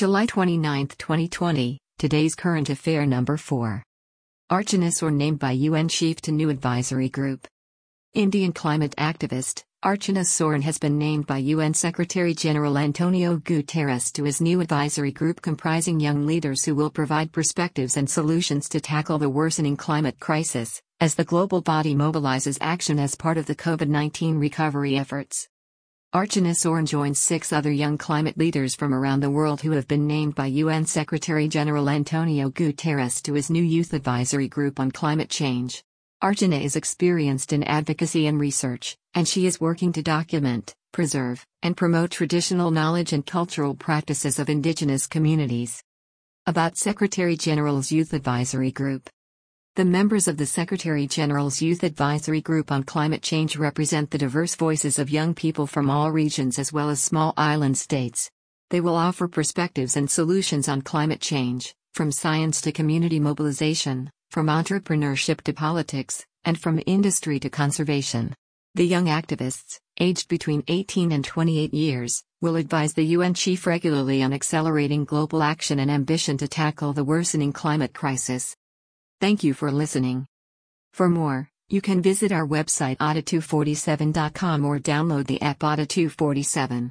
July 29, 2020, today's current affair number 4. Archana or named by UN chief to new advisory group. Indian climate activist, Archana Soreng has been named by UN Secretary General Antonio Guterres to his new advisory group comprising young leaders who will provide perspectives and solutions to tackle the worsening climate crisis, as the global body mobilizes action as part of the COVID 19 recovery efforts. Archana Soreng joins six other young climate leaders from around the world who have been named by UN Secretary General Antonio Guterres to his new Youth Advisory Group on Climate Change. Archana is experienced in advocacy and research, and she is working to document, preserve, and promote traditional knowledge and cultural practices of indigenous communities. About Secretary General's Youth Advisory Group the members of the Secretary General's Youth Advisory Group on Climate Change represent the diverse voices of young people from all regions as well as small island states. They will offer perspectives and solutions on climate change, from science to community mobilization, from entrepreneurship to politics, and from industry to conservation. The young activists, aged between 18 and 28 years, will advise the UN chief regularly on accelerating global action and ambition to tackle the worsening climate crisis. Thank you for listening. For more, you can visit our website adda247.com or download the app Adda247.